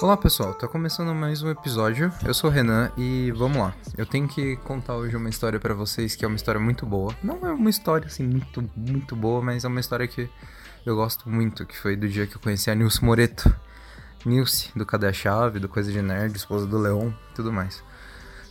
Olá pessoal, tá começando mais um episódio. Eu sou o Renan e vamos lá. Eu tenho que contar hoje uma história para vocês que é uma história muito boa. Não é uma história assim muito, muito boa, mas é uma história que eu gosto muito, que foi do dia que eu conheci a Nilce Moreto. Nilce, do Cadê a Chave, do Coisa de Nerd, esposa do Leon, tudo mais.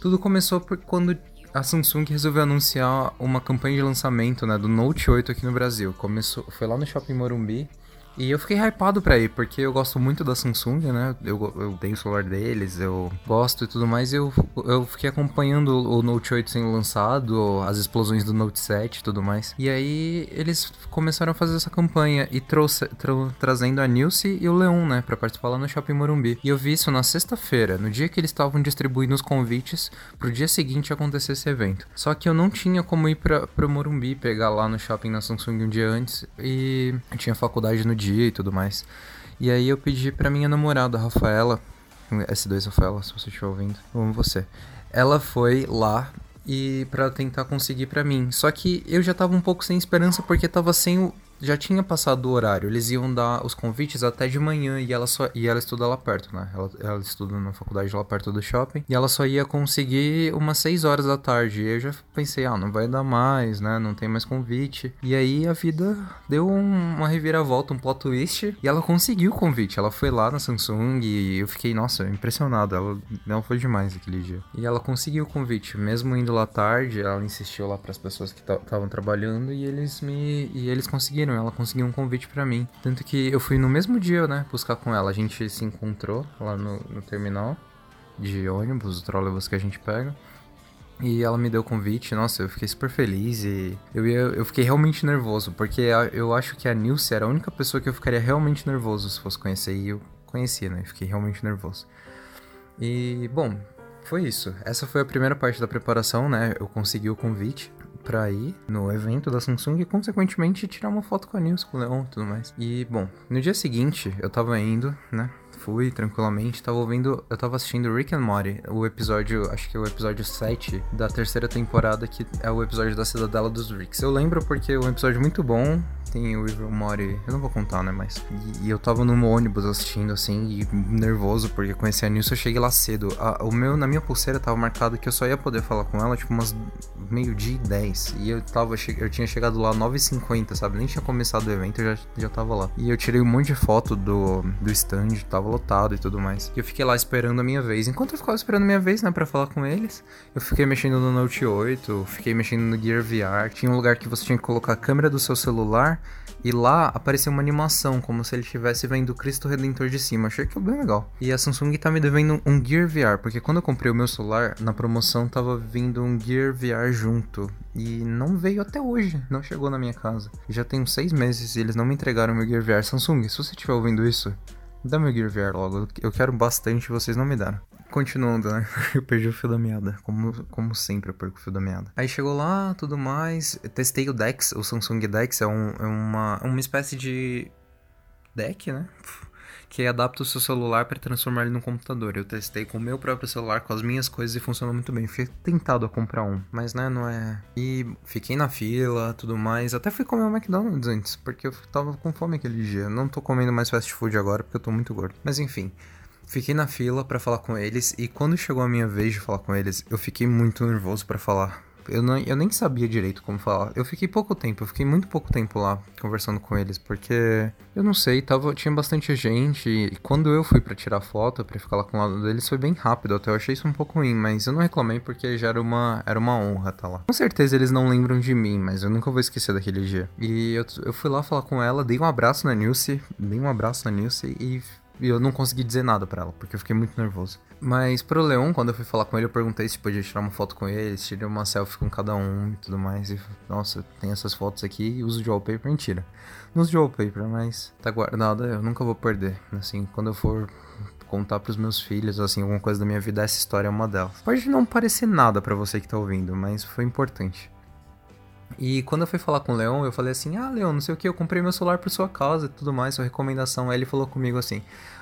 Tudo começou por quando a Samsung resolveu anunciar uma campanha de lançamento né, do Note 8 aqui no Brasil. Começou, foi lá no Shopping Morumbi e eu fiquei hypado pra ir, porque eu gosto muito da Samsung, né? Eu, eu tenho o celular deles, eu gosto e tudo mais. E eu, eu fiquei acompanhando o Note 8 sendo lançado, as explosões do Note 7 e tudo mais. E aí eles começaram a fazer essa campanha e trouxe, tra, trazendo a Nilce e o Leon, né? Pra participar lá no Shopping Morumbi. E eu vi isso na sexta-feira, no dia que eles estavam distribuindo os convites pro dia seguinte acontecer esse evento. Só que eu não tinha como ir pra, pro Morumbi, pegar lá no shopping na Samsung um dia antes. E eu tinha faculdade no dia dia e tudo mais. E aí eu pedi pra minha namorada, Rafaela, S2 Rafaela, se você estiver ouvindo, amo você. Ela foi lá e para tentar conseguir para mim. Só que eu já tava um pouco sem esperança porque tava sem o, já tinha passado o horário. Eles iam dar os convites até de manhã e ela só e ela estuda lá perto, né? Ela, ela estuda na faculdade lá perto do shopping e ela só ia conseguir umas 6 horas da tarde. E eu já pensei, ah, não vai dar mais, né? Não tem mais convite. E aí a vida deu um, uma reviravolta, um plot twist e ela conseguiu o convite. Ela foi lá na Samsung e eu fiquei, nossa, impressionado. Ela, ela foi demais aquele dia. E ela conseguiu o convite, mesmo indo lá tarde, ela insistiu lá para as pessoas que estavam trabalhando e eles me e eles conseguiram ela conseguiu um convite para mim. Tanto que eu fui no mesmo dia, né, buscar com ela. A gente se encontrou lá no, no terminal de ônibus, o trolebus que a gente pega. E ela me deu o convite, nossa, eu fiquei super feliz e eu, ia, eu fiquei realmente nervoso, porque eu acho que a Nilce era a única pessoa que eu ficaria realmente nervoso se fosse conhecer, e eu conhecia, né? Fiquei realmente nervoso. E, bom, foi isso. Essa foi a primeira parte da preparação, né? Eu consegui o convite pra ir no evento da Samsung e, consequentemente, tirar uma foto com a Nils, com o Leon e tudo mais. E, bom, no dia seguinte, eu tava indo, né? Fui tranquilamente, tava ouvindo, eu tava assistindo Rick and Morty, o episódio, acho que é o episódio 7 da terceira temporada, que é o episódio da Cidadela dos Ricks. Eu lembro porque é um episódio muito bom, tem o Evil Mori, eu não vou contar, né, mas... E, e, eu tava num ônibus assistindo, assim, e nervoso, porque conheci a Nilce, eu cheguei lá cedo. A, o meu, na minha pulseira tava marcado que eu só ia poder falar com ela, tipo, umas meio-dia e 10. E eu tava, eu tinha chegado lá 9h50, sabe? Nem tinha começado o evento, eu já, já tava lá. E eu tirei um monte de foto do, do stand, tava lotado e tudo mais. E eu fiquei lá esperando a minha vez. Enquanto eu ficava esperando a minha vez, né, pra falar com eles, eu fiquei mexendo no Note 8, fiquei mexendo no Gear VR. Tinha um lugar que você tinha que colocar a câmera do seu celular e lá apareceu uma animação, como se ele estivesse vendo Cristo Redentor de cima. Achei que é bem legal. E a Samsung tá me devendo um Gear VR, porque quando eu comprei o meu celular, na promoção tava vindo um Gear VR junto. E não veio até hoje, não chegou na minha casa. Já tem uns seis meses e eles não me entregaram meu Gear VR. Samsung, se você estiver ouvindo isso, dá meu Gear VR logo. Eu quero bastante, vocês não me deram. Continuando, né? Eu perdi o fio da meada. Como, como sempre eu perco o fio da meada. Aí chegou lá, tudo mais. Testei o Dex, o Samsung Dex. É, um, é uma, uma espécie de deck, né? Que adapta o seu celular para transformar ele num computador. Eu testei com o meu próprio celular, com as minhas coisas e funcionou muito bem. Fiquei tentado a comprar um, mas né, não é. E fiquei na fila, tudo mais. Até fui comer o McDonald's antes, porque eu tava com fome aquele dia. Não tô comendo mais fast food agora porque eu tô muito gordo. Mas enfim. Fiquei na fila para falar com eles e quando chegou a minha vez de falar com eles, eu fiquei muito nervoso para falar. Eu, não, eu nem sabia direito como falar. Eu fiquei pouco tempo, eu fiquei muito pouco tempo lá conversando com eles, porque eu não sei, tava, tinha bastante gente. E quando eu fui para tirar foto, para ficar lá com o lado deles, foi bem rápido. Até eu achei isso um pouco ruim, mas eu não reclamei porque já era uma, era uma honra estar tá lá. Com certeza eles não lembram de mim, mas eu nunca vou esquecer daquele dia. E eu, eu fui lá falar com ela, dei um abraço na Nilce, dei um abraço na Nilce e e eu não consegui dizer nada para ela, porque eu fiquei muito nervoso. Mas pro Leon, quando eu fui falar com ele, eu perguntei se podia tirar uma foto com ele, se tirei uma selfie com cada um e tudo mais. E, nossa, tem essas fotos aqui e uso de wallpaper, mentira. Não uso de wallpaper, mas tá guardada, eu nunca vou perder. Assim, quando eu for contar pros meus filhos, assim, alguma coisa da minha vida, essa história é uma delas. Pode não parecer nada para você que tá ouvindo, mas foi importante. E quando eu fui falar com o Leon, eu falei assim: Ah, Leon, não sei o que, eu comprei meu celular por sua causa e tudo mais, sua recomendação. Aí ele falou comigo assim: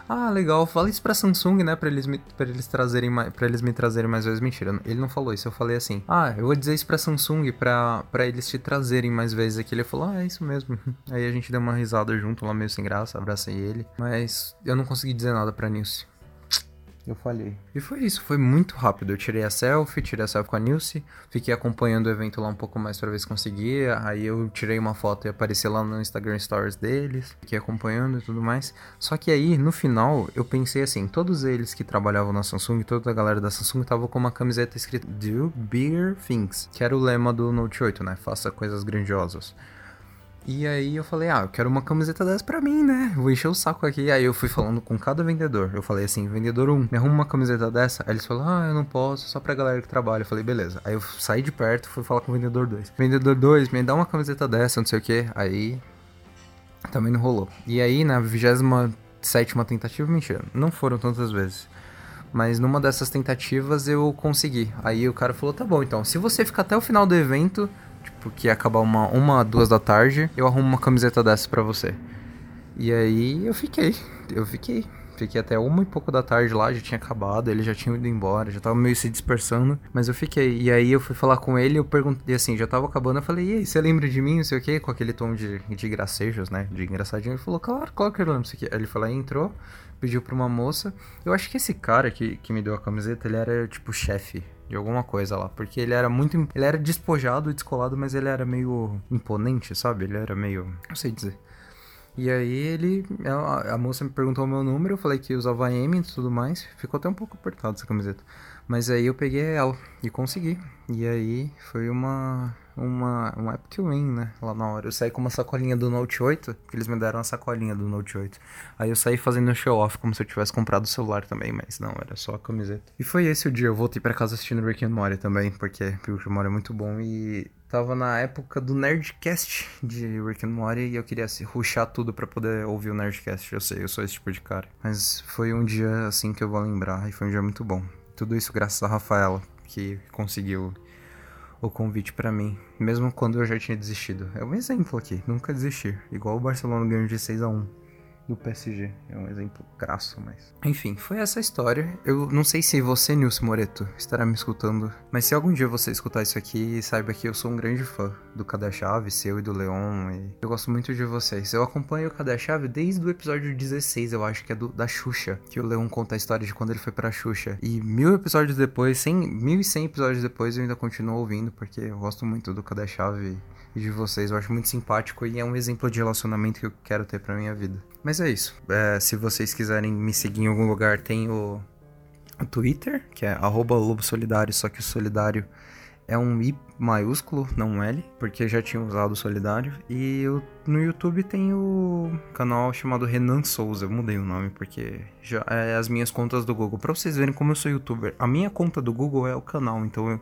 Ah, legal, fala isso pra Samsung, né? Pra eles me, pra eles trazerem pra eles me trazerem mais vezes. Mentira, ele não falou isso, eu falei assim: Ah, eu vou dizer isso pra Samsung pra, pra eles te trazerem mais vezes aqui. Ele falou: Ah, é isso mesmo. Aí a gente deu uma risada junto lá, meio sem graça, abracei ele. Mas eu não consegui dizer nada pra Nilce. Eu falhei. E foi isso, foi muito rápido. Eu tirei a selfie, tirei a selfie com a Nilce, fiquei acompanhando o evento lá um pouco mais pra ver se conseguia. Aí eu tirei uma foto e apareci lá no Instagram Stories deles, fiquei acompanhando e tudo mais. Só que aí, no final, eu pensei assim: todos eles que trabalhavam na Samsung, toda a galera da Samsung tava com uma camiseta escrita Do Bigger Things, que era o lema do Note 8, né? Faça coisas grandiosas. E aí eu falei, ah, eu quero uma camiseta dessa pra mim, né? Vou encher o saco aqui. Aí eu fui falando com cada vendedor. Eu falei assim, vendedor 1, me arruma uma camiseta dessa? Aí eles falaram, ah, eu não posso, só pra galera que trabalha. Eu falei, beleza. Aí eu saí de perto, fui falar com o vendedor 2. Vendedor 2, me dá uma camiseta dessa, não sei o que. Aí também não rolou. E aí na 27 tentativa, mentira, não foram tantas vezes. Mas numa dessas tentativas eu consegui. Aí o cara falou: tá bom, então, se você ficar até o final do evento, tipo, que ia acabar uma, uma, duas da tarde, eu arrumo uma camiseta dessa pra você. E aí eu fiquei, eu fiquei. Fiquei até uma e pouco da tarde lá, já tinha acabado, ele já tinha ido embora, já tava meio se dispersando, mas eu fiquei. E aí eu fui falar com ele, eu perguntei assim, já tava acabando, eu falei, e aí, você lembra de mim, não sei o quê, com aquele tom de, de gracejos, né, de engraçadinho. Ele falou, claro, claro que eu lembro, isso aqui. Ele falou, aí entrou, pediu pra uma moça. Eu acho que esse cara que, que me deu a camiseta, ele era tipo chefe de alguma coisa lá, porque ele era muito, ele era despojado e descolado, mas ele era meio imponente, sabe? Ele era meio, não sei dizer. E aí ele, a, a moça me perguntou o meu número, eu falei que usava M e tudo mais, ficou até um pouco apertado essa camiseta. Mas aí eu peguei ela e consegui. E aí foi uma uma, um Epic Win, né? Lá na hora. Eu saí com uma sacolinha do Note 8, que eles me deram uma sacolinha do Note 8. Aí eu saí fazendo show off como se eu tivesse comprado o celular também, mas não, era só a camiseta. E foi esse o dia. Eu voltei para casa assistindo Rick and Morty também, porque Rick and Morty é muito bom e tava na época do Nerdcast de Rick and Morty e eu queria assim, ruxar tudo para poder ouvir o Nerdcast. Eu sei, eu sou esse tipo de cara. Mas foi um dia assim que eu vou lembrar e foi um dia muito bom. Tudo isso graças a Rafaela, que conseguiu o convite para mim, mesmo quando eu já tinha desistido. É um exemplo aqui, nunca desistir. Igual o Barcelona ganhou de 6 a 1 do PSG. É um exemplo crasso, mas. Enfim, foi essa história. Eu não sei se você, Nilson Moreto, estará me escutando, mas se algum dia você escutar isso aqui, saiba que eu sou um grande fã do Cadê a Chave, seu e do Leon, e eu gosto muito de vocês. Eu acompanho o Cadê a Chave desde o episódio 16, eu acho que é do, da Xuxa, que o Leon conta a história de quando ele foi pra Xuxa. E mil episódios depois, cem, mil e cem episódios depois, eu ainda continuo ouvindo, porque eu gosto muito do Cadê a Chave de vocês. Eu acho muito simpático e é um exemplo de relacionamento que eu quero ter pra minha vida. Mas é isso. É, se vocês quiserem me seguir em algum lugar, tem o, o Twitter, que é arroba Lobo Solidário, só que o Solidário é um I maiúsculo, não um L, porque já tinha usado o Solidário. E eu, no YouTube tem o canal chamado Renan Souza. Eu mudei o nome porque já é as minhas contas do Google. Para vocês verem como eu sou youtuber, a minha conta do Google é o canal, então eu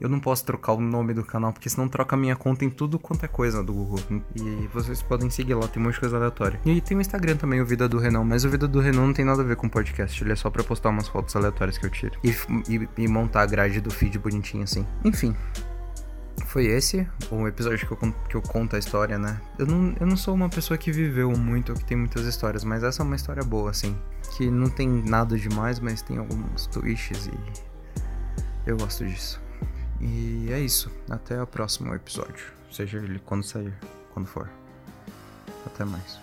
eu não posso trocar o nome do canal, porque senão troca a minha conta em tudo quanto é coisa do Google. E vocês podem seguir lá, tem muita coisa aleatória. E tem o Instagram também, o Vida do Renan, mas o Vida do Renan não tem nada a ver com podcast, ele é só pra postar umas fotos aleatórias que eu tiro. E, e, e montar a grade do feed bonitinho assim. Enfim, foi esse o episódio que eu, que eu conto a história, né? Eu não, eu não sou uma pessoa que viveu muito, que tem muitas histórias, mas essa é uma história boa, assim. Que não tem nada demais, mas tem alguns twists e eu gosto disso. E é isso. Até o próximo episódio. Seja ele quando sair, quando for. Até mais.